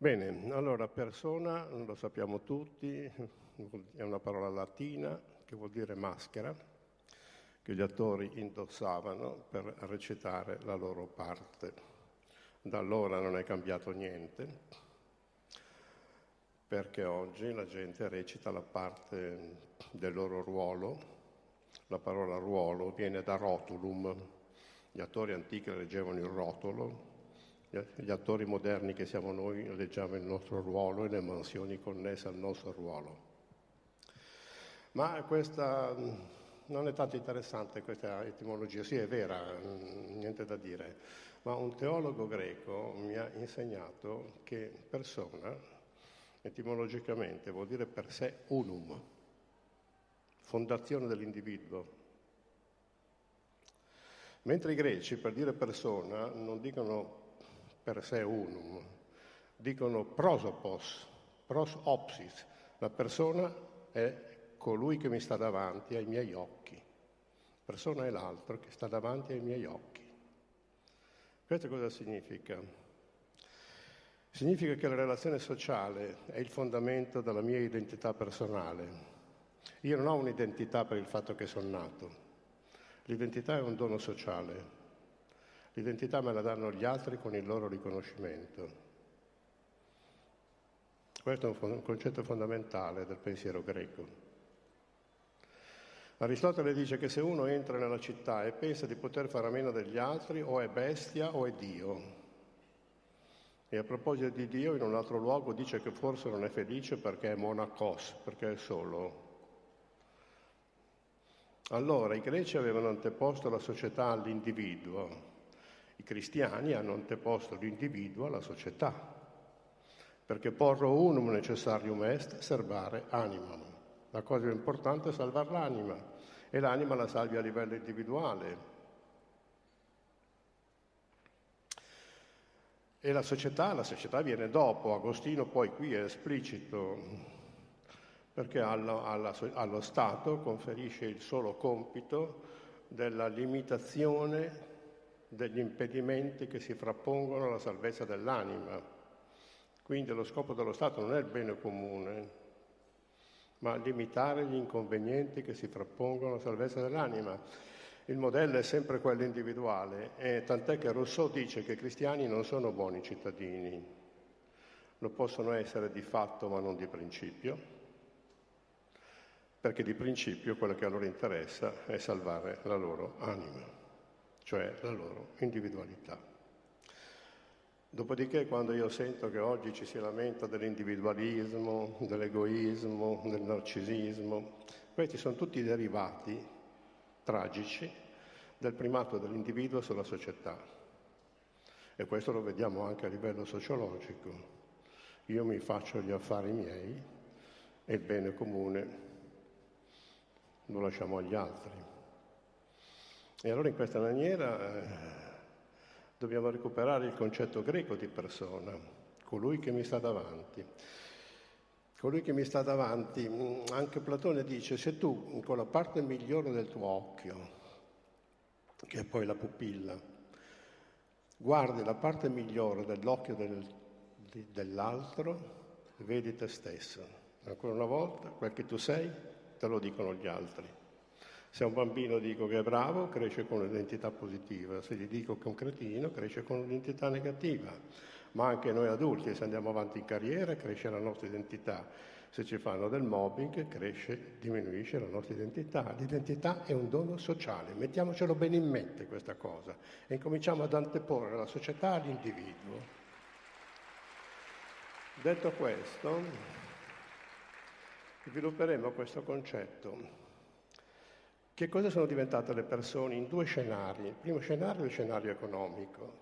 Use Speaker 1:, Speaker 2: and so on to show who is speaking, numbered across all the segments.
Speaker 1: Bene, allora persona, lo sappiamo tutti, è una parola latina che vuol dire maschera, che gli attori indossavano per recitare la loro parte. Da allora non è cambiato niente, perché oggi la gente recita la parte del loro ruolo. La parola ruolo viene da rotulum. Gli attori antichi leggevano il rotolo, gli attori moderni che siamo noi leggiamo il nostro ruolo e le mansioni connesse al nostro ruolo. Ma questa non è tanto interessante questa etimologia, sì è vera, niente da dire, ma un teologo greco mi ha insegnato che persona etimologicamente vuol dire per sé unum, fondazione dell'individuo. Mentre i greci per dire persona non dicono per sé unum, dicono prosopos, prosopsis, la persona è colui che mi sta davanti ai miei occhi, persona è l'altro che sta davanti ai miei occhi. Questo cosa significa? Significa che la relazione sociale è il fondamento della mia identità personale. Io non ho un'identità per il fatto che sono nato. L'identità è un dono sociale. L'identità me la danno gli altri con il loro riconoscimento. Questo è un concetto fondamentale del pensiero greco. Aristotele dice che se uno entra nella città e pensa di poter fare a meno degli altri, o è bestia o è Dio. E a proposito di Dio, in un altro luogo dice che forse non è felice perché è monacos, perché è solo. Allora i greci avevano anteposto la società all'individuo, i cristiani hanno anteposto l'individuo alla società, perché porro unum necessarium est servare animam. La cosa più importante è salvare l'anima e l'anima la salvi a livello individuale. E la società, la società viene dopo, Agostino poi qui è esplicito, perché allo, alla, allo Stato conferisce il solo compito della limitazione degli impedimenti che si frappongono alla salvezza dell'anima. Quindi lo scopo dello Stato non è il bene comune, ma limitare gli inconvenienti che si frappongono alla salvezza dell'anima. Il modello è sempre quello individuale, e tant'è che Rousseau dice che i cristiani non sono buoni cittadini, lo possono essere di fatto ma non di principio, perché di principio quello che a loro interessa è salvare la loro anima cioè la loro individualità. Dopodiché quando io sento che oggi ci si lamenta dell'individualismo, dell'egoismo, del narcisismo, questi sono tutti derivati tragici del primato dell'individuo sulla società. E questo lo vediamo anche a livello sociologico. Io mi faccio gli affari miei e il bene comune lo lasciamo agli altri. E allora in questa maniera eh, dobbiamo recuperare il concetto greco di persona, colui che mi sta davanti. Colui che mi sta davanti, mm, anche Platone dice, se tu con la parte migliore del tuo occhio, che è poi la pupilla, guardi la parte migliore dell'occhio del, di, dell'altro, vedi te stesso. Ancora una volta, quel che tu sei, te lo dicono gli altri. Se un bambino dico che è bravo, cresce con un'identità positiva, se gli dico che è un cretino, cresce con un'identità negativa. Ma anche noi adulti, se andiamo avanti in carriera, cresce la nostra identità. Se ci fanno del mobbing, cresce, diminuisce la nostra identità. L'identità è un dono sociale, mettiamocelo bene in mente questa cosa e incominciamo ad anteporre la società all'individuo. Detto questo, svilupperemo questo concetto che cosa sono diventate le persone in due scenari? Il primo scenario è il scenario economico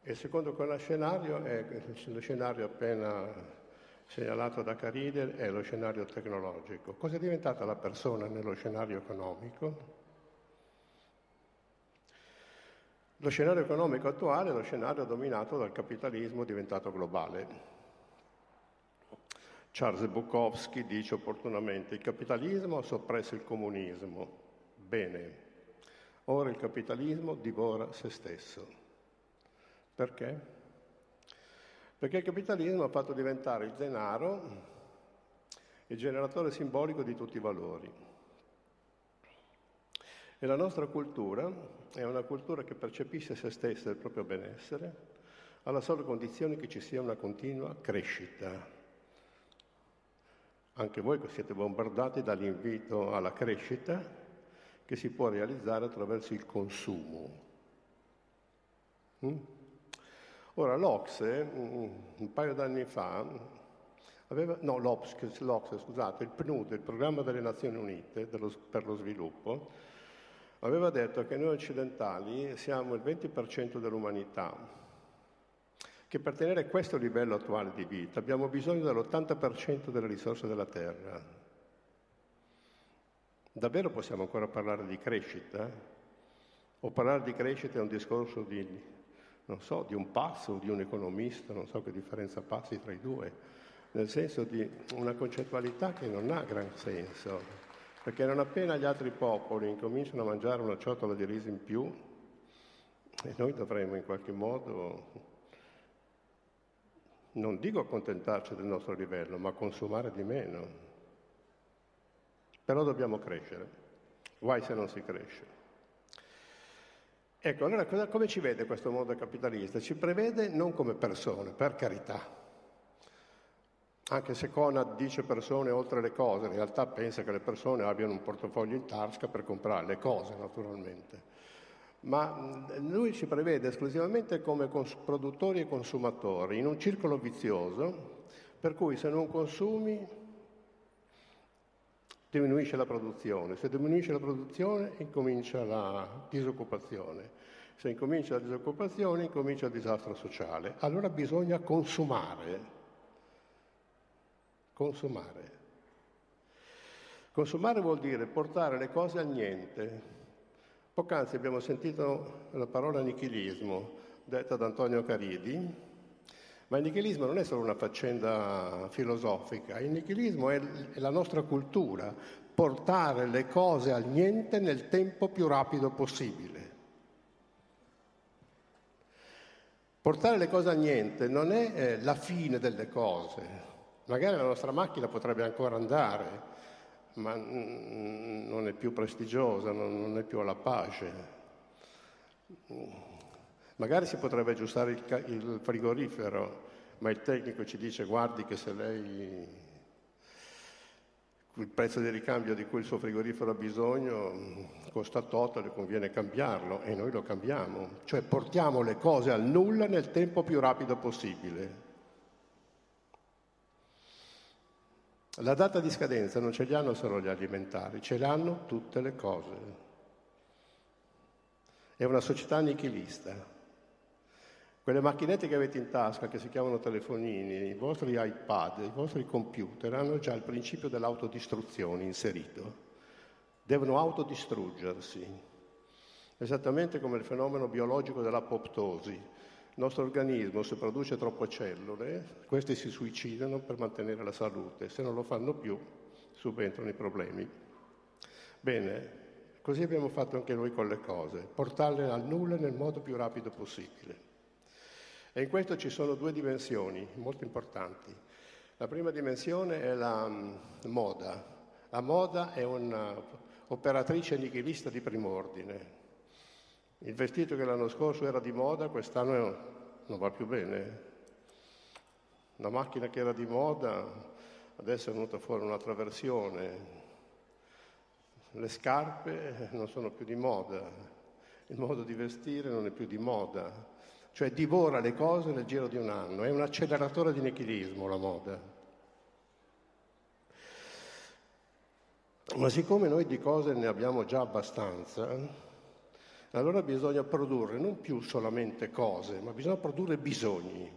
Speaker 1: e il secondo scenario è lo scenario appena segnalato da Caride, è lo scenario tecnologico. Cosa è diventata la persona nello scenario economico? Lo scenario economico attuale è lo scenario dominato dal capitalismo diventato globale. Charles Bukowski dice opportunamente il capitalismo ha soppresso il comunismo. Bene, ora il capitalismo divora se stesso. Perché? Perché il capitalismo ha fatto diventare il denaro il generatore simbolico di tutti i valori. E la nostra cultura è una cultura che percepisce se stessa e il proprio benessere alla sola condizione che ci sia una continua crescita. Anche voi siete bombardati dall'invito alla crescita che si può realizzare attraverso il consumo. Mm? Ora l'Ocse mm, un paio d'anni fa aveva, no l'OPS, l'OPS, scusate, il PNUD, il Programma delle Nazioni Unite dello, per lo sviluppo, aveva detto che noi occidentali siamo il 20% dell'umanità, che per tenere questo livello attuale di vita abbiamo bisogno dell'80% delle risorse della Terra. Davvero possiamo ancora parlare di crescita? O parlare di crescita è un discorso di, non so, di un pazzo di un economista, non so che differenza passi tra i due, nel senso di una concettualità che non ha gran senso, perché non appena gli altri popoli incominciano a mangiare una ciotola di riso in più, e noi dovremmo in qualche modo non dico accontentarci del nostro livello, ma consumare di meno. Però dobbiamo crescere. Guai se non si cresce. Ecco, allora cosa, come ci vede questo mondo capitalista? Ci prevede non come persone, per carità. Anche se Conad dice persone oltre le cose, in realtà pensa che le persone abbiano un portafoglio in tasca per comprare le cose, naturalmente ma lui ci prevede esclusivamente come cons- produttori e consumatori in un circolo vizioso per cui se non consumi diminuisce la produzione, se diminuisce la produzione incomincia la disoccupazione, se incomincia la disoccupazione incomincia il disastro sociale. Allora bisogna consumare, consumare. Consumare vuol dire portare le cose al niente, Poc'anzi abbiamo sentito la parola nichilismo detta da Antonio Caridi, ma il nichilismo non è solo una faccenda filosofica, il nichilismo è, la nostra cultura, portare le cose al niente nel tempo più rapido possibile. Portare le cose al niente non è eh, la fine delle cose, magari la nostra macchina potrebbe ancora andare, ma non è più prestigiosa, non è più alla pace. Magari si potrebbe aggiustare il, frigorifero, ma il tecnico ci dice guardi che se lei il prezzo di ricambio di cui il suo frigorifero ha bisogno costa tot, le conviene cambiarlo e noi lo cambiamo. Cioè portiamo le cose al nulla nel tempo più rapido possibile. La data di scadenza non ce li hanno solo gli alimentari, ce l'hanno tutte le cose. È una società nichilista. Quelle macchinette che avete in tasca, che si chiamano telefonini, i vostri iPad, i vostri computer, hanno già il principio dell'autodistruzione inserito. Devono autodistruggersi, esattamente come il fenomeno biologico dell'apoptosi il nostro organismo se produce troppe cellule, queste si suicidano per mantenere la salute, se non lo fanno più subentrano i problemi. Bene, così abbiamo fatto anche noi con le cose, portarle al nulla nel modo più rapido possibile. E in questo ci sono due dimensioni molto importanti. La prima dimensione è la mm, moda. La moda è un'operatrice nichilista di prim'ordine, il vestito che l'anno scorso era di moda, quest'anno non va più bene. La macchina che era di moda, adesso è venuta fuori un'altra versione. Le scarpe non sono più di moda, il modo di vestire non è più di moda, cioè divora le cose nel giro di un anno, è un acceleratore di nichilismo la moda. Ma siccome noi di cose ne abbiamo già abbastanza, allora bisogna produrre non più solamente cose, ma bisogna produrre bisogni.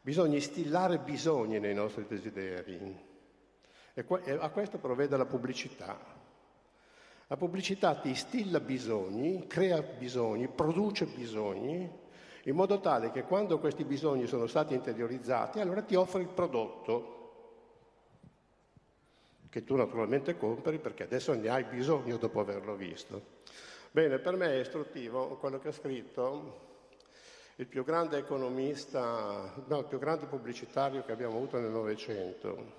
Speaker 1: Bisogna instillare bisogni nei nostri desideri. E a questo provvede la pubblicità. La pubblicità ti instilla bisogni, crea bisogni, produce bisogni, in modo tale che quando questi bisogni sono stati interiorizzati, allora ti offre il prodotto che tu naturalmente compri perché adesso ne hai bisogno dopo averlo visto. Bene, per me è istruttivo quello che ha scritto il più grande economista, no, il più grande pubblicitario che abbiamo avuto nel Novecento.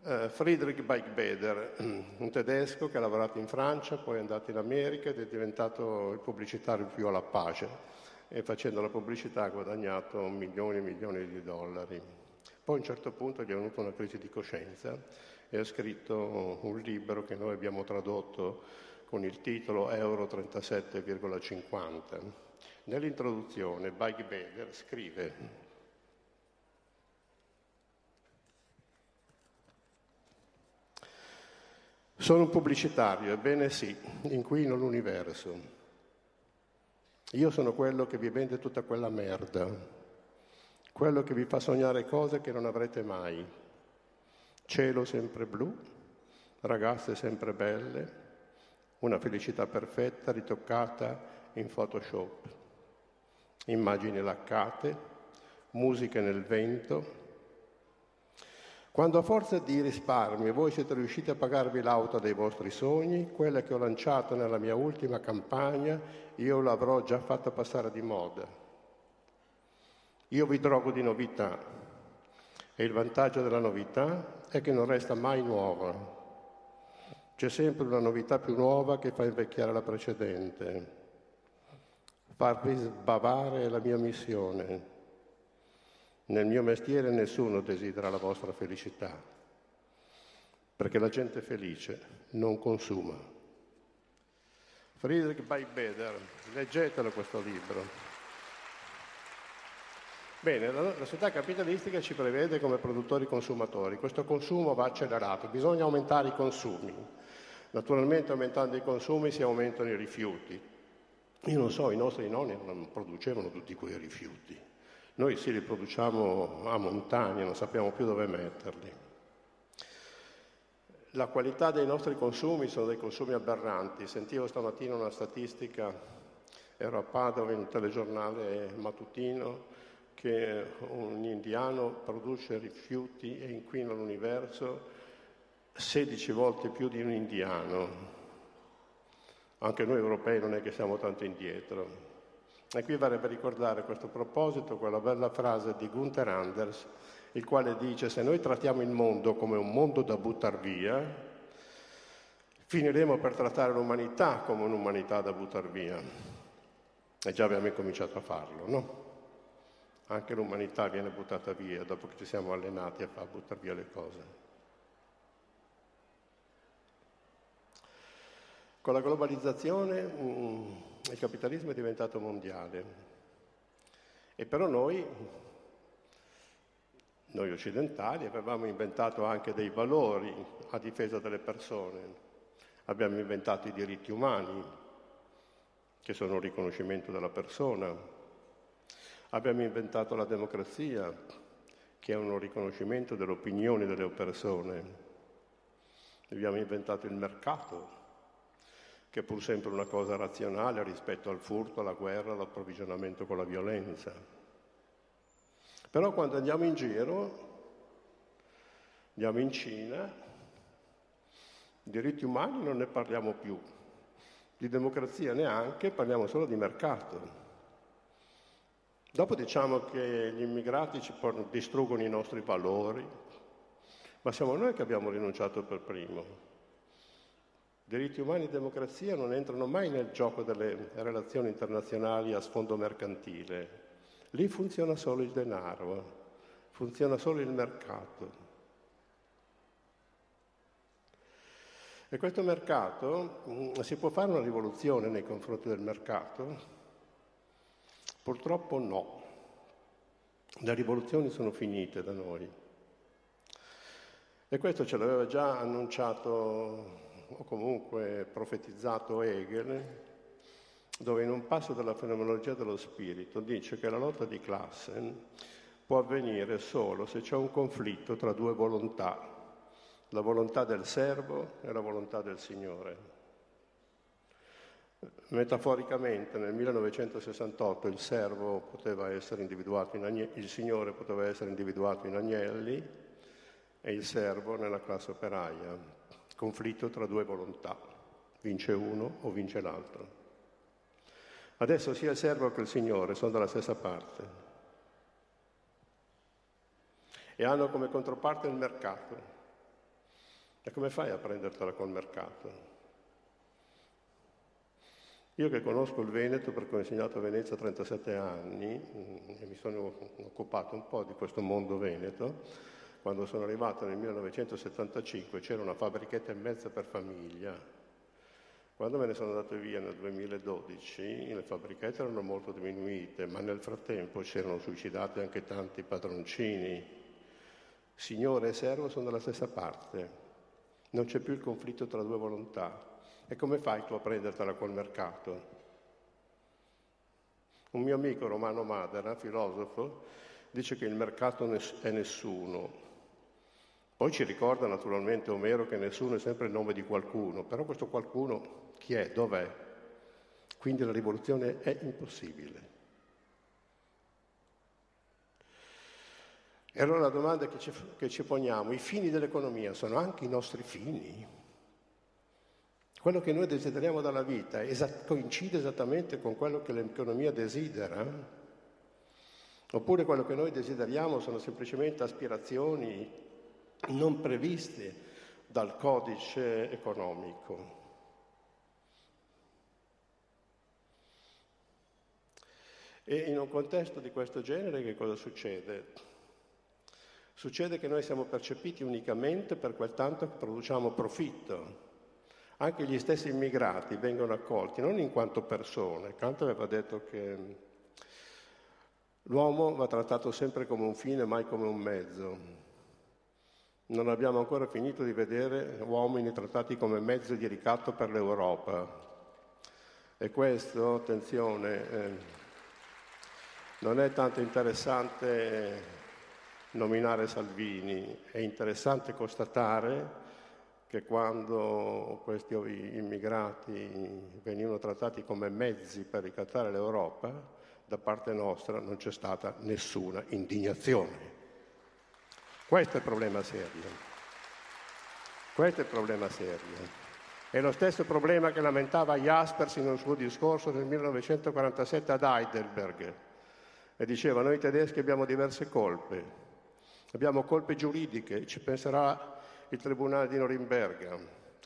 Speaker 1: Uh, Friedrich Beigbeder, un tedesco che ha lavorato in Francia, poi è andato in America ed è diventato il pubblicitario più alla pace e facendo la pubblicità ha guadagnato milioni e milioni di dollari. Poi a un certo punto gli è venuta una crisi di coscienza e ha scritto un libro che noi abbiamo tradotto con il titolo Euro 37,50 Nell'introduzione Bike Beder scrive Sono un pubblicitario, ebbene sì, inquino l'universo. Io sono quello che vi vende tutta quella merda, quello che vi fa sognare cose che non avrete mai. Cielo sempre blu, ragazze sempre belle, una felicità perfetta ritoccata in Photoshop immagini laccate, musiche nel vento. Quando a forza di risparmi voi siete riusciti a pagarvi l'auto dei vostri sogni, quella che ho lanciato nella mia ultima campagna, io l'avrò già fatta passare di moda. Io vi drogo di novità e il vantaggio della novità è che non resta mai nuova. C'è sempre una novità più nuova che fa invecchiare la precedente farvi sbavare la mia missione. Nel mio mestiere nessuno desidera la vostra felicità, perché la gente felice non consuma. Friedrich Beigbeder, leggetelo questo libro. Bene, la, la società capitalistica ci prevede come produttori consumatori, questo consumo va accelerato, bisogna aumentare i consumi. Naturalmente aumentando i consumi si aumentano i rifiuti, io non so, i nostri nonni non producevano tutti quei rifiuti. Noi sì li produciamo a montagna, non sappiamo più dove metterli. La qualità dei nostri consumi sono dei consumi aberranti. Sentivo stamattina una statistica, ero a Padova in un telegiornale mattutino, che un indiano produce rifiuti e inquina l'universo 16 volte più di un indiano. Anche noi europei non è che siamo tanto indietro. E qui varrebbe ricordare a questo proposito quella bella frase di Gunther Anders, il quale dice se noi trattiamo il mondo come un mondo da buttare via, finiremo per trattare l'umanità come un'umanità da buttare via. E già abbiamo incominciato a farlo, no? Anche l'umanità viene buttata via dopo che ci siamo allenati a far buttare via le cose. Con la globalizzazione mm, il capitalismo è diventato mondiale e però noi, noi occidentali, avevamo inventato anche dei valori a difesa delle persone. Abbiamo inventato i diritti umani, che sono un riconoscimento della persona. Abbiamo inventato la democrazia, che è un riconoscimento delle opinioni delle persone. Abbiamo inventato il mercato, che è pur sempre una cosa razionale rispetto al furto, alla guerra, all'approvvigionamento con la violenza. Però quando andiamo in giro, andiamo in Cina, di diritti umani non ne parliamo più, di democrazia neanche, parliamo solo di mercato. Dopo diciamo che gli immigrati ci distruggono i nostri valori, ma siamo noi che abbiamo rinunciato per primo. Diritti umani e democrazia non entrano mai nel gioco delle relazioni internazionali a sfondo mercantile. Lì funziona solo il denaro, funziona solo il mercato. E questo mercato, mm, si può fare una rivoluzione nei confronti del mercato? Purtroppo no. Le rivoluzioni sono finite da noi. E questo ce l'aveva già annunciato o comunque profetizzato Hegel, dove in un passo della fenomenologia dello spirito dice che la lotta di classe può avvenire solo se c'è un conflitto tra due volontà, la volontà del servo e la volontà del Signore. Metaforicamente nel 1968 il servo poteva essere individuato in agnelli, il Signore poteva essere individuato in agnelli e il servo nella classe operaia conflitto tra due volontà, vince uno o vince l'altro. Adesso sia il servo che il Signore sono dalla stessa parte e hanno come controparte il mercato. E come fai a prendertela col mercato? Io che conosco il Veneto perché ho insegnato a Venezia 37 anni mm, e mi sono occupato un po' di questo mondo veneto, quando sono arrivato nel 1975 c'era una fabbrichetta e mezza per famiglia. Quando me ne sono andato via nel 2012 le fabbrichette erano molto diminuite, ma nel frattempo c'erano suicidati anche tanti padroncini. Signore e servo sono dalla stessa parte, non c'è più il conflitto tra due volontà. E come fai tu a prendertela col mercato? Un mio amico Romano Madera, filosofo, dice che il mercato è nessuno. Poi ci ricorda naturalmente Omero che nessuno è sempre il nome di qualcuno, però questo qualcuno chi è? Dov'è? Quindi la rivoluzione è impossibile. E allora la domanda che ci, che ci poniamo, i fini dell'economia sono anche i nostri fini? Quello che noi desideriamo dalla vita esat- coincide esattamente con quello che l'economia desidera? Oppure quello che noi desideriamo sono semplicemente aspirazioni non previste dal codice economico? E in un contesto di questo genere che cosa succede? Succede che noi siamo percepiti unicamente per quel tanto che produciamo profitto. Anche gli stessi immigrati vengono accolti non in quanto persone. Kant aveva detto che l'uomo va trattato sempre come un fine, mai come un mezzo. Non abbiamo ancora finito di vedere uomini trattati come mezzo di ricatto per l'Europa. E questo, attenzione, eh, non è tanto interessante nominare Salvini, è interessante constatare che quando questi immigrati venivano trattati come mezzi per ricattare l'Europa, da parte nostra non c'è stata nessuna indignazione. Questo è il problema serio. Questo è il problema serio. È lo stesso problema che lamentava Jaspers in un suo discorso del 1947 ad Heidelberg. E diceva, noi tedeschi abbiamo diverse colpe. Abbiamo colpe giuridiche, ci penserà il Tribunale di Norimberga.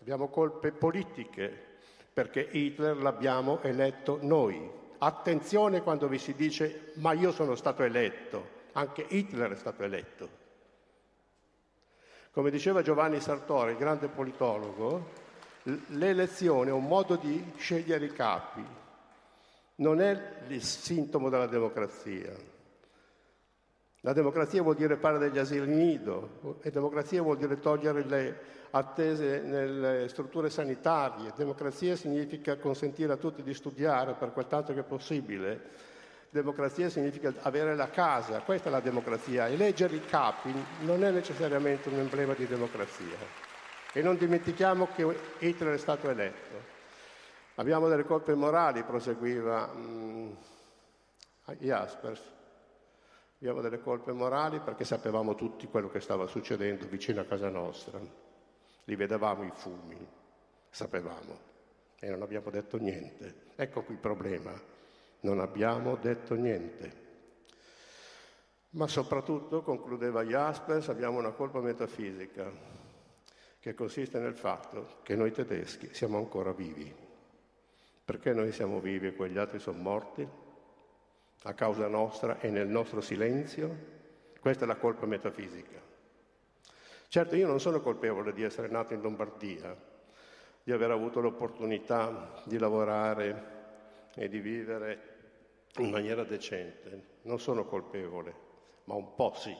Speaker 1: Abbiamo colpe politiche perché Hitler l'abbiamo eletto noi. Attenzione quando vi si dice ma io sono stato eletto, anche Hitler è stato eletto. Come diceva Giovanni Sartori, il grande politologo, l'elezione è un modo di scegliere i capi, non è il sintomo della democrazia. La democrazia vuol dire fare degli asili nido e democrazia vuol dire togliere le attese nelle strutture sanitarie. Democrazia significa consentire a tutti di studiare per quel tanto che è possibile. Democrazia significa avere la casa, questa è la democrazia. Eleggere i capi non è necessariamente un emblema di democrazia. E non dimentichiamo che Hitler è stato eletto. Abbiamo delle colpe morali, proseguiva mm, Jaspers Abbiamo delle colpe morali perché sapevamo tutti quello che stava succedendo vicino a casa nostra. Li vedevamo i fumi, sapevamo e non abbiamo detto niente. Ecco qui il problema, non abbiamo detto niente. Ma soprattutto, concludeva Jaspers, abbiamo una colpa metafisica che consiste nel fatto che noi tedeschi siamo ancora vivi. Perché noi siamo vivi e quegli altri sono morti? A causa nostra e nel nostro silenzio? Questa è la colpa metafisica. Certo, io non sono colpevole di essere nato in Lombardia, di aver avuto l'opportunità di lavorare e di vivere in maniera decente. Non sono colpevole, ma un po' sì,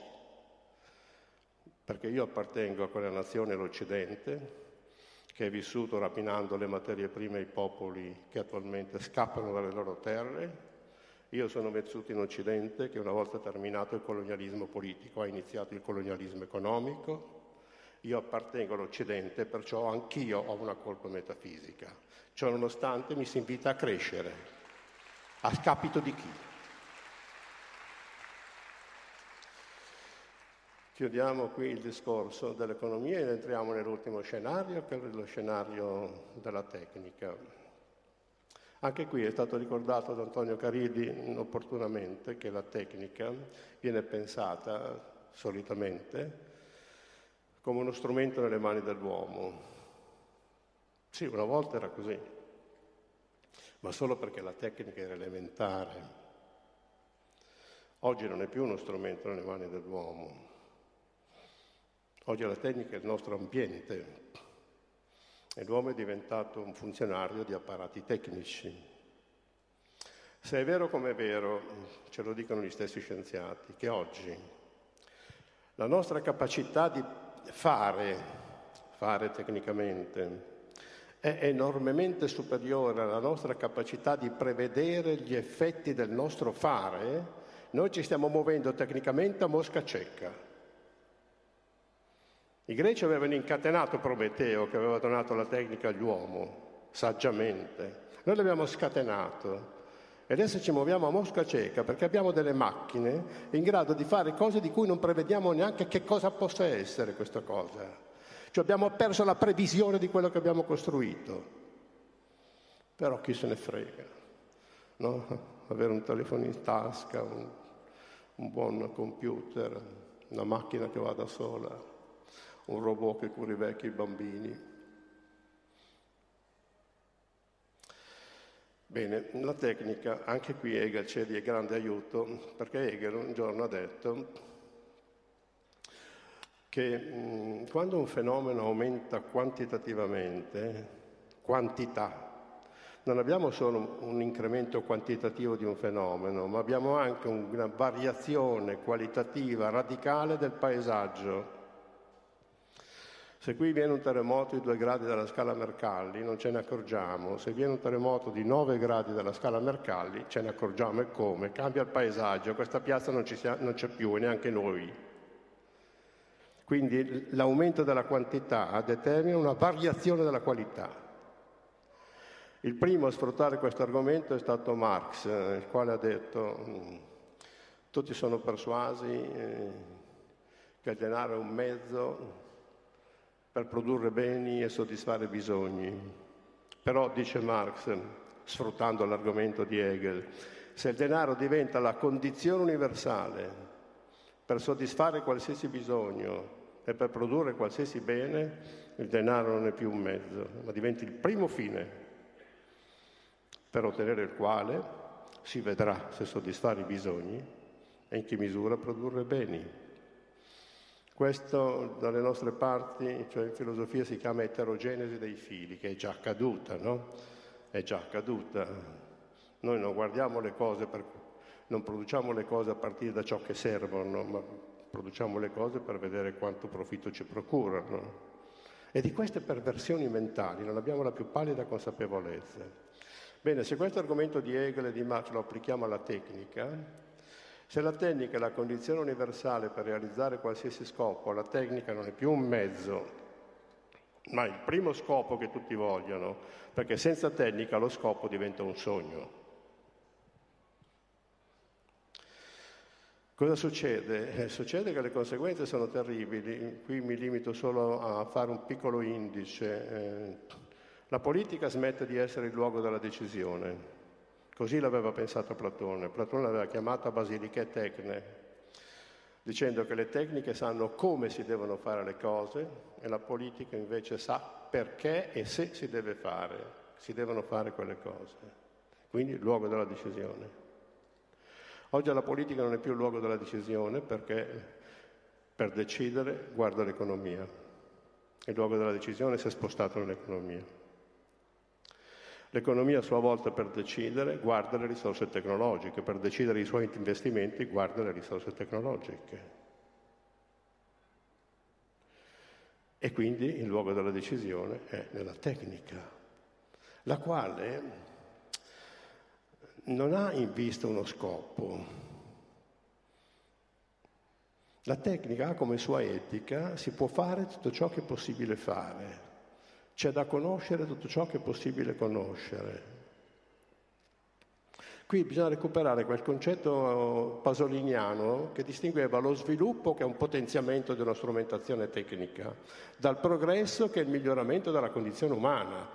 Speaker 1: perché io appartengo a quella nazione, l'Occidente, che è vissuto rapinando le materie prime ai popoli che attualmente scappano dalle loro terre io sono vissuto in Occidente che una volta terminato il colonialismo politico ha iniziato il colonialismo economico. Io appartengo all'Occidente, perciò anch'io ho una colpa metafisica. Ciò nonostante mi si invita a crescere. A scapito di chi? Chiudiamo qui il discorso dell'economia ed entriamo nell'ultimo scenario, che è lo scenario della tecnica. Anche qui è stato ricordato da Antonio Carilli opportunamente che la tecnica viene pensata solitamente come uno strumento nelle mani dell'uomo. Sì, una volta era così, ma solo perché la tecnica era elementare. Oggi non è più uno strumento nelle mani dell'uomo. Oggi la tecnica è il nostro ambiente e l'uomo è diventato un funzionario di apparati tecnici. Se è vero come è vero, ce lo dicono gli stessi scienziati, che oggi la nostra capacità di fare, fare tecnicamente, è enormemente superiore alla nostra capacità di prevedere gli effetti del nostro fare, noi ci stiamo muovendo tecnicamente a mosca cieca. I greci avevano incatenato Prometeo che aveva donato la tecnica all'uomo, saggiamente. Noi l'abbiamo scatenato e adesso ci muoviamo a mosca cieca perché abbiamo delle macchine in grado di fare cose di cui non prevediamo neanche che cosa possa essere questa cosa. Cioè abbiamo perso la previsione di quello che abbiamo costruito. Però chi se ne frega, no? Avere un telefono in tasca, un, un buon computer, una macchina che va da sola, un robot che cura i vecchi e i bambini. Bene, la tecnica, anche qui Hegel c'è di grande aiuto, perché Hegel un giorno ha detto che mh, quando un fenomeno aumenta quantitativamente, quantità, non abbiamo solo un incremento quantitativo di un fenomeno, ma abbiamo anche una variazione qualitativa radicale del paesaggio. Se qui viene un terremoto di 2 gradi dalla scala Mercalli non ce ne accorgiamo, se viene un terremoto di 9 gradi dalla scala Mercalli ce ne accorgiamo e come? Cambia il paesaggio, questa piazza non, sia, non c'è più e neanche noi. Quindi l'aumento della quantità determina una variazione della qualità. Il primo a sfruttare questo argomento è stato Marx, il quale ha detto mm, tutti sono persuasi eh, che il denaro è un mezzo per produrre beni e soddisfare bisogni. Però, dice Marx, sfruttando l'argomento di Hegel, se il denaro diventa la condizione universale per soddisfare qualsiasi bisogno e per produrre qualsiasi bene, il denaro non è più un mezzo, ma diventa il primo fine per ottenere il quale si vedrà se soddisfare i bisogni e in che misura produrre beni. Questo dalle nostre parti, cioè in filosofia, si chiama eterogenesi dei fili, che è già accaduta, no? È già accaduta. Noi non guardiamo le cose, per, non produciamo le cose a partire da ciò che servono, ma produciamo le cose per vedere quanto profitto ci procurano. E di queste perversioni mentali non abbiamo la più pallida consapevolezza. Bene, se questo argomento di Hegel e di Marx lo applichiamo alla tecnica, se la tecnica è la condizione universale per realizzare qualsiasi scopo, la tecnica non è più un mezzo, ma il primo scopo che tutti vogliono, perché senza tecnica lo scopo diventa un sogno. Cosa succede? Eh, succede che le conseguenze sono terribili, qui mi limito solo a fare un piccolo indice. Eh, la politica smette di essere il luogo della decisione, Così l'aveva pensato Platone. Platone l'aveva chiamata basiliche tecne, dicendo che le tecniche sanno come si devono fare le cose e la politica invece sa perché e se si deve fare, si devono fare quelle cose. Quindi il luogo della decisione. Oggi la politica non è più il luogo della decisione perché per decidere guarda l'economia. Il luogo della decisione si è spostato nell'economia. L'economia a sua volta per decidere guarda le risorse tecnologiche, per decidere i suoi investimenti guarda le risorse tecnologiche. E quindi il luogo della decisione è nella tecnica, la quale non ha in vista uno scopo. La tecnica ha come sua etica, si può fare tutto ciò che è possibile fare, c'è da conoscere tutto ciò che è possibile conoscere. Qui bisogna recuperare quel concetto pasoliniano che distingueva lo sviluppo, che è un potenziamento di una strumentazione tecnica, dal progresso, che è il miglioramento della condizione umana.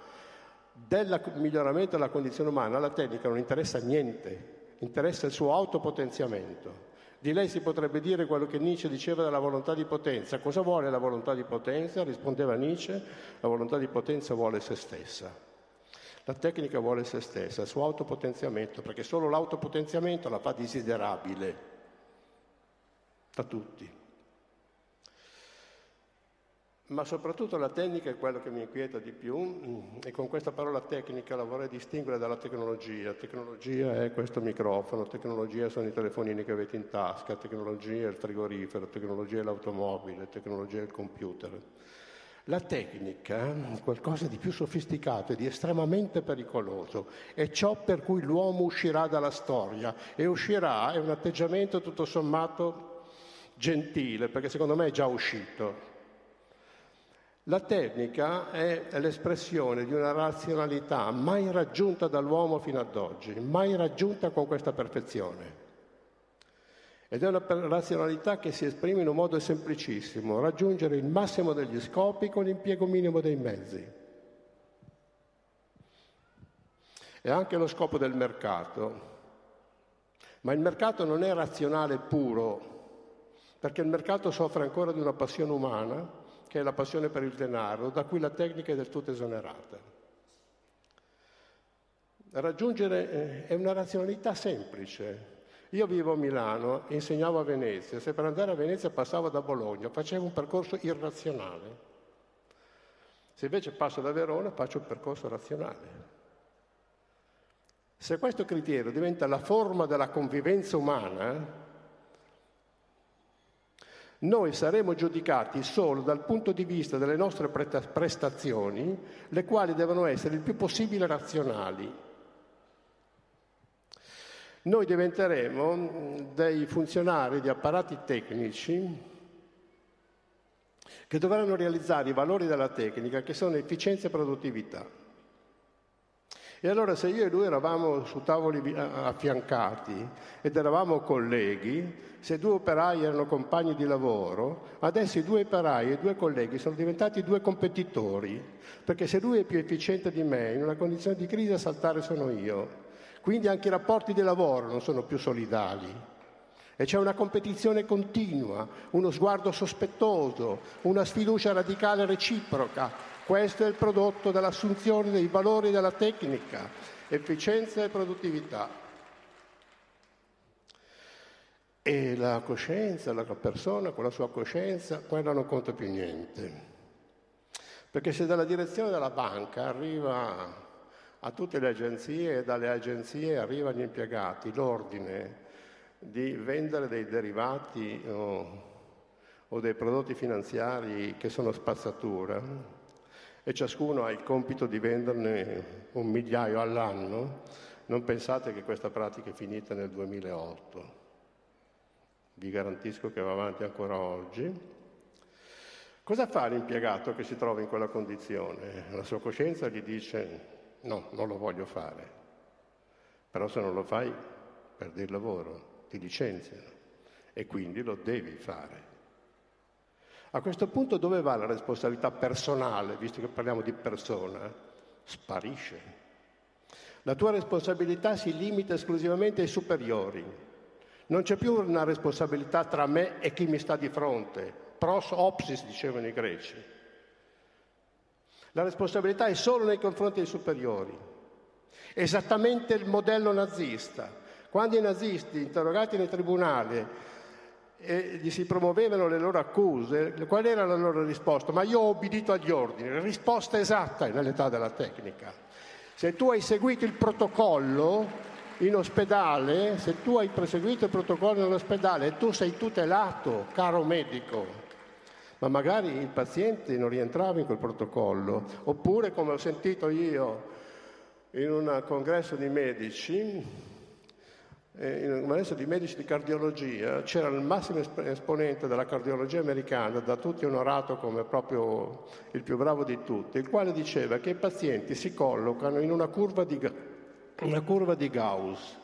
Speaker 1: del miglioramento della condizione umana la tecnica non interessa niente, interessa il suo autopotenziamento. Di lei si potrebbe dire quello che Nietzsche diceva della volontà di potenza. Cosa vuole la volontà di potenza? Rispondeva Nietzsche, la volontà di potenza vuole se stessa. La tecnica vuole se stessa, il suo autopotenziamento, perché solo l'autopotenziamento la fa desiderabile da tutti. Ma soprattutto la tecnica è quello che mi inquieta di più e con questa parola tecnica la vorrei distinguere dalla tecnologia. Tecnologia è questo microfono, tecnologia sono i telefonini che avete in tasca, tecnologia è il frigorifero, tecnologia è l'automobile, tecnologia è il computer. La tecnica è qualcosa di più sofisticato e di estremamente pericoloso, è ciò per cui l'uomo uscirà dalla storia e uscirà è un atteggiamento tutto sommato gentile, perché secondo me è già uscito la tecnica è l'espressione di una razionalità mai raggiunta dall'uomo fino ad oggi, mai raggiunta con questa perfezione. Ed è una razionalità che si esprime in un modo semplicissimo, raggiungere il massimo degli scopi con l'impiego minimo dei mezzi. È anche lo scopo del mercato. Ma il mercato non è razionale puro, perché il mercato soffre ancora di una passione umana che è la passione per il denaro, da cui la tecnica è del tutto esonerata. Raggiungere eh, è una razionalità semplice. Io vivo a Milano, insegnavo a Venezia, se per andare a Venezia passavo da Bologna, facevo un percorso irrazionale. Se invece passo da Verona faccio un percorso razionale. Se questo criterio diventa la forma della convivenza umana, noi saremo giudicati solo dal punto di vista delle nostre prestazioni, le quali devono essere il più possibile razionali. Noi diventeremo mm, dei funzionari di apparati tecnici che dovranno realizzare i valori della tecnica che sono efficienza e produttività. E allora se io e lui eravamo su tavoli affiancati ed eravamo colleghi, se due operai erano compagni di lavoro, adesso i due operai e i due colleghi sono diventati due competitori, perché se lui è più efficiente di me, in una condizione di crisi a saltare sono io. Quindi anche i rapporti di lavoro non sono più solidali. E c'è una competizione continua, uno sguardo sospettoso, una sfiducia radicale reciproca, questo è il prodotto dell'assunzione dei valori della tecnica, efficienza e produttività. E la coscienza, la persona con la sua coscienza, quella non conta più niente. Perché se dalla direzione della banca arriva a tutte le agenzie e dalle agenzie arriva agli impiegati l'ordine di vendere dei derivati o, o dei prodotti finanziari che sono spazzatura, e ciascuno ha il compito di venderne un migliaio all'anno, non pensate che questa pratica è finita nel 2008. Vi garantisco che va avanti ancora oggi. Cosa fa l'impiegato che si trova in quella condizione? La sua coscienza gli dice no, non lo voglio fare, però se non lo fai perdi il lavoro, ti licenziano e quindi lo devi fare. A questo punto dove va la responsabilità personale, visto che parliamo di persona? Sparisce. La tua responsabilità si limita esclusivamente ai superiori. Non c'è più una responsabilità tra me e chi mi sta di fronte. Pros opsis, dicevano i greci. La responsabilità è solo nei confronti dei superiori. Esattamente il modello nazista. Quando i nazisti, interrogati nei tribunali, e gli si promuovevano le loro accuse, qual era la loro risposta? Ma io ho obbedito agli ordini, la risposta esatta è nell'età della tecnica. Se tu hai seguito il protocollo in ospedale, se tu hai proseguito il protocollo in ospedale, tu sei tutelato, caro medico. Ma magari il paziente non rientrava in quel protocollo, oppure come ho sentito io in un congresso di medici, in un maestro di medici di cardiologia c'era il massimo esponente della cardiologia americana, da tutti onorato come proprio il più bravo di tutti, il quale diceva che i pazienti si collocano in una curva di, una curva di Gauss,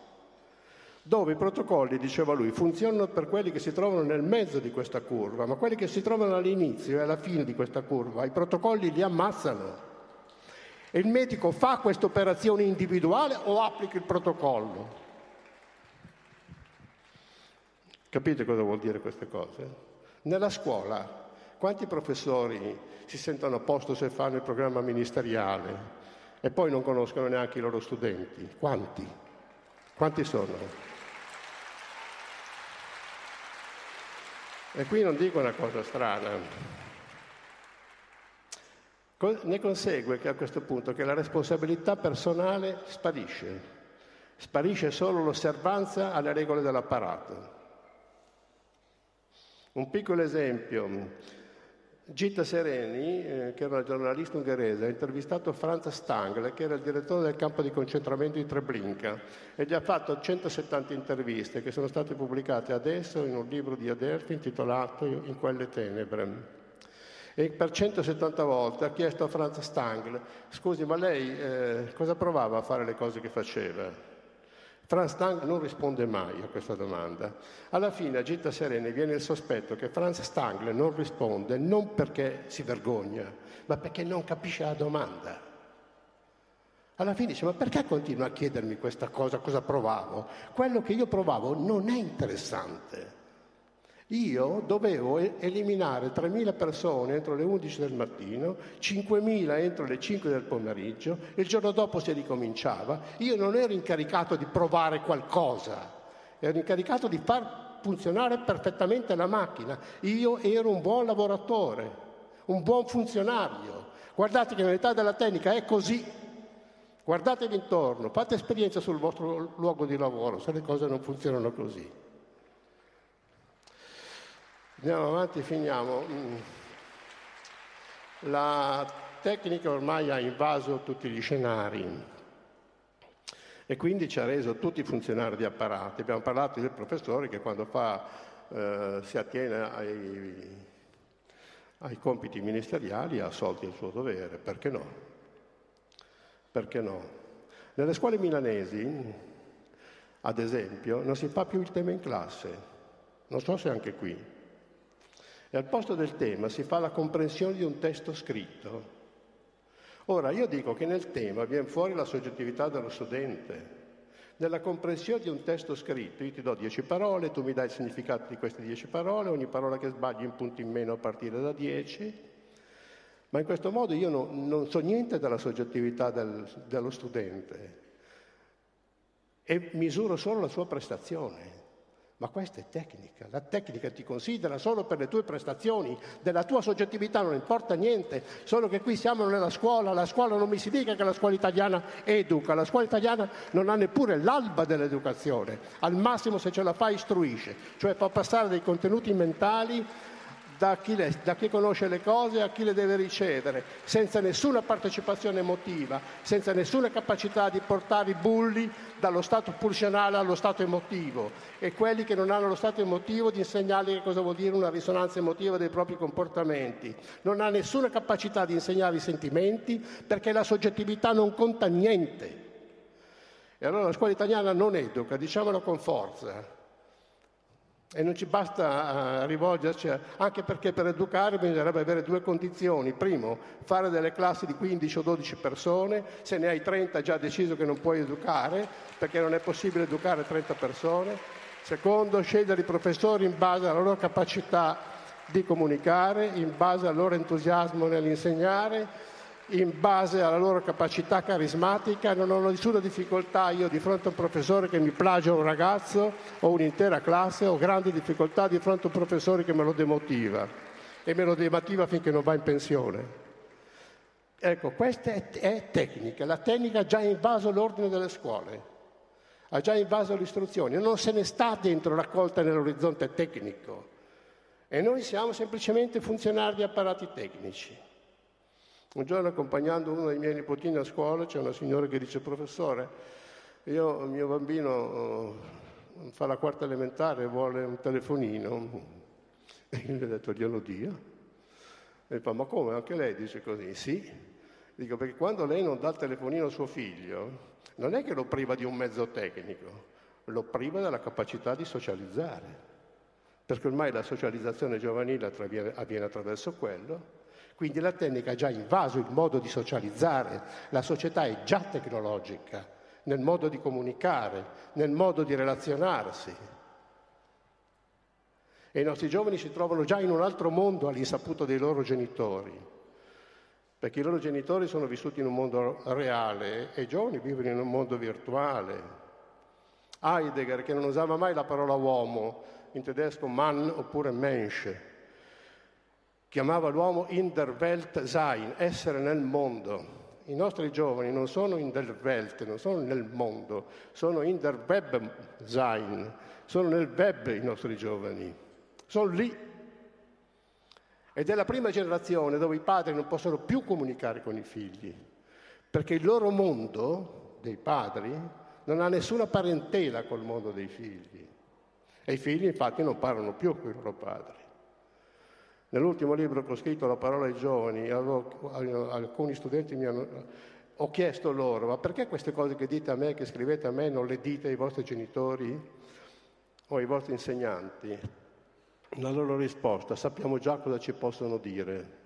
Speaker 1: dove i protocolli, diceva lui, funzionano per quelli che si trovano nel mezzo di questa curva, ma quelli che si trovano all'inizio e alla fine di questa curva, i protocolli li ammazzano. E il medico fa questa operazione individuale o applica il protocollo? Capite cosa vuol dire queste cose? Nella scuola, quanti professori si sentono a posto se fanno il programma ministeriale e poi non conoscono neanche i loro studenti? Quanti? Quanti sono? E qui non dico una cosa strana. Ne consegue che a questo punto che la responsabilità personale sparisce, sparisce solo l'osservanza alle regole dell'apparato. Un piccolo esempio, Gita Sereni, eh, che era una giornalista ungherese, ha intervistato Franz Stangl, che era il direttore del campo di concentramento di Treblinka, e gli ha fatto 170 interviste che sono state pubblicate adesso in un libro di Adelphi intitolato In quelle tenebre e per 170 volte ha chiesto a Franz Stangl, scusi ma lei eh, cosa provava a fare le cose che faceva? Franz Stangl non risponde mai a questa domanda. Alla fine a Gita Serene viene il sospetto che Franz Stangl non risponde non perché si vergogna, ma perché non capisce la domanda. Alla fine dice, ma perché continua a chiedermi questa cosa, cosa provavo? Quello che io provavo non è interessante. Io dovevo eliminare 3.000 persone entro le 11 del mattino, 5.000 entro le 5 del pomeriggio, il giorno dopo si ricominciava. Io non ero incaricato di provare qualcosa, ero incaricato di far funzionare perfettamente la macchina. Io ero un buon lavoratore, un buon funzionario. Guardate che nell'età della tecnica è così. Guardatevi intorno, fate esperienza sul vostro luogo di lavoro se le cose non funzionano così. Andiamo avanti, finiamo. Mm. La tecnica ormai ha invaso tutti gli scenari e quindi ci ha reso tutti funzionari di apparati. Abbiamo parlato del professore che quando fa, eh, si attiene ai, ai compiti ministeriali ha assolto il suo dovere, perché no? Perché no? Nelle scuole milanesi, ad esempio, non si fa più il tema in classe, non so se anche qui. E al posto del tema si fa la comprensione di un testo scritto. Ora, io dico che nel tema viene fuori la soggettività dello studente. Nella comprensione di un testo scritto, io ti do dieci parole, tu mi dai il significato di queste dieci parole, ogni parola che sbagli un punto in meno a partire da dieci, ma in questo modo io no, non so niente della soggettività del, dello studente e misuro solo la sua prestazione. Ma questa è tecnica, la tecnica ti considera solo per le tue prestazioni, della tua soggettività non importa niente, solo che qui siamo nella scuola, la scuola non mi si dica che la scuola italiana educa, la scuola italiana non ha neppure l'alba dell'educazione, al massimo se ce la fa istruisce, cioè fa passare dei contenuti mentali da chi, le, da chi, conosce le cose a chi le deve ricevere, senza nessuna partecipazione emotiva, senza nessuna capacità di portare i bulli dallo stato pulsionale allo stato emotivo e quelli che non hanno lo stato emotivo di insegnargli che cosa vuol dire una risonanza emotiva dei propri comportamenti. Non ha nessuna capacità di insegnare i sentimenti perché la soggettività non conta niente. E allora la scuola italiana non educa, diciamolo con forza. E non ci basta uh, rivolgerci, anche perché per educare bisognerebbe avere due condizioni. Primo, fare delle classi di 15 o 12 persone, se ne hai 30 hai già deciso che non puoi educare, perché non è possibile educare 30 persone. Secondo, scegliere i professori in base alla loro capacità di comunicare, in base al loro entusiasmo nell'insegnare in base alla loro capacità carismatica, non ho nessuna difficoltà io di fronte a un professore che mi plagia un ragazzo o un'intera classe, ho grandi difficoltà di fronte a un professore che me lo demotiva e me lo demotiva finché non va in pensione. Ecco, questa è, tecnica, la tecnica ha già invaso l'ordine delle scuole, ha già invaso l'istruzione, non se ne sta dentro raccolta nell'orizzonte tecnico e noi siamo semplicemente funzionari di apparati tecnici. Un giorno accompagnando uno dei miei nipotini a scuola c'è una signora che dice professore, io, il mio bambino uh, fa la quarta elementare e vuole un telefonino. E io gli ho detto glielo dia. E fa ma come anche lei dice così? Sì. Dico perché quando lei non dà il telefonino a suo figlio non è che lo priva di un mezzo tecnico, lo priva della capacità di socializzare. Perché ormai la socializzazione giovanile avviene attraverso quello Quindi la tecnica ha già invaso il modo di socializzare, la società è già tecnologica nel modo di comunicare, nel modo di relazionarsi. E i nostri giovani si trovano già in un altro mondo all'insaputo dei loro genitori, perché i loro genitori sono vissuti in un mondo reale e i giovani vivono in un mondo virtuale. Heidegger, che non usava mai la parola uomo, in tedesco Mann oppure Mensch, chiamava l'uomo in der Welt sein, essere nel mondo. I nostri giovani non sono in der Welt, non sono nel mondo, sono in der Web sein, sono nel web i nostri giovani, sono lì. Ed è la prima generazione dove i padri non possono più comunicare con i figli, perché il loro mondo dei padri non ha nessuna parentela col mondo dei figli. E i figli infatti non parlano più con i loro padri. Nell'ultimo libro che ho scritto, La parola ai giovani, avevo, alcuni studenti mi hanno... Ho chiesto loro, ma perché queste cose che dite a me, che scrivete a me, non le dite ai vostri genitori o ai vostri insegnanti? La loro risposta, sappiamo già cosa ci possono dire.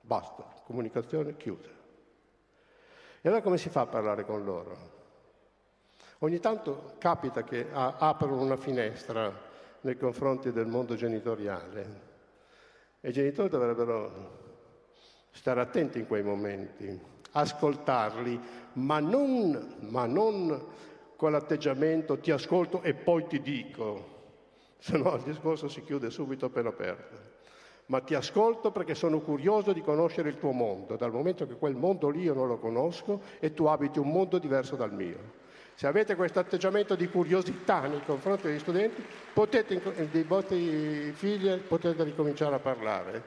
Speaker 1: Basta, comunicazione chiusa. E allora come si fa a parlare con loro? Ogni tanto capita che aprono una finestra nei confronti del mondo genitoriale e i genitori dovrebbero stare attenti in quei momenti, ascoltarli, ma non, ma non con l'atteggiamento ti ascolto e poi ti dico, se no il discorso si chiude subito per aperto. Ma ti ascolto perché sono curioso di conoscere il tuo mondo, dal momento che quel mondo lì io non lo conosco e tu abiti un mondo diverso dal mio. Se avete questo atteggiamento di curiosità nei confronti degli studenti, potete, dei vostri figli, potete ricominciare a parlare.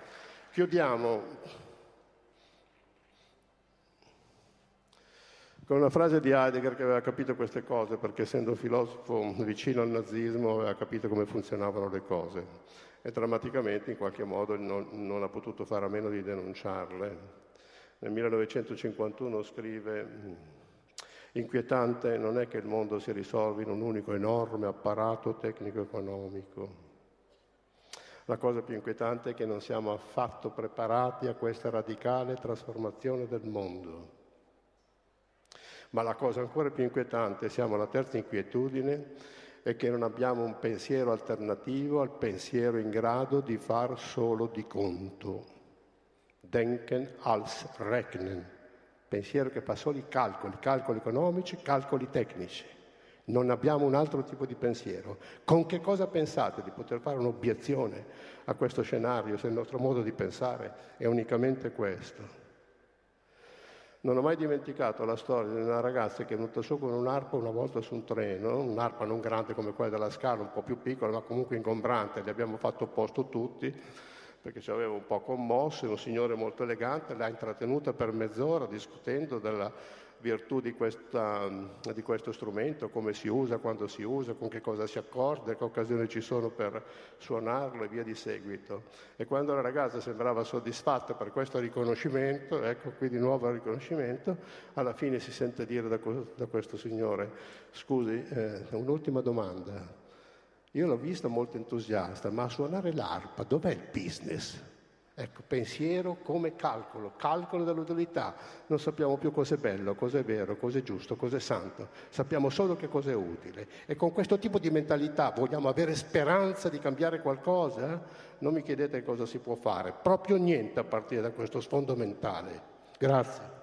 Speaker 1: Chiudiamo con una frase di Heidegger che aveva capito queste cose, perché essendo filosofo vicino al nazismo aveva capito come funzionavano le cose e drammaticamente in qualche modo non, non ha potuto fare a meno di denunciarle. Nel 1951 scrive Inquietante non è che il mondo si risolvi in un unico enorme apparato tecnico-economico. La cosa più inquietante è che non siamo affatto preparati a questa radicale trasformazione del mondo. Ma la cosa ancora più inquietante, siamo alla terza inquietudine, è che non abbiamo un pensiero alternativo al pensiero in grado di far solo di conto. Denken als Rechnen pensiero che fa solo i calcoli, calcoli economici, calcoli tecnici. Non abbiamo un altro tipo di pensiero. Con che cosa pensate di poter fare un'obiezione a questo scenario se il nostro modo di pensare è unicamente questo? Non ho mai dimenticato la storia di una ragazza che è venuta su con un'arpa una volta su un treno, un'arpa non grande come quella della Scala, un po' più piccola, ma comunque ingombrante, le abbiamo fatto posto tutti perché ci aveva un po' commosso, un signore molto elegante, l'ha intrattenuta per mezz'ora discutendo della virtù di, questa, di, questo strumento, come si usa, quando si usa, con che cosa si accorda, che occasioni ci sono per suonarlo e via di seguito. E quando la ragazza sembrava soddisfatta per questo riconoscimento, ecco qui di nuovo il riconoscimento, alla fine si sente dire da, da questo signore, scusi, eh, un'ultima domanda, io l'ho vista molto entusiasta, ma a suonare l'arpa dov'è il business? Ecco, pensiero come calcolo, calcolo dell'utilità. Non sappiamo più cos'è bello, cos'è vero, cos'è giusto, cos'è santo. Sappiamo solo che cos'è utile. E con questo tipo di mentalità vogliamo avere speranza di cambiare qualcosa? Non mi chiedete cosa si può fare. Proprio niente a partire da questo sfondo mentale. Grazie.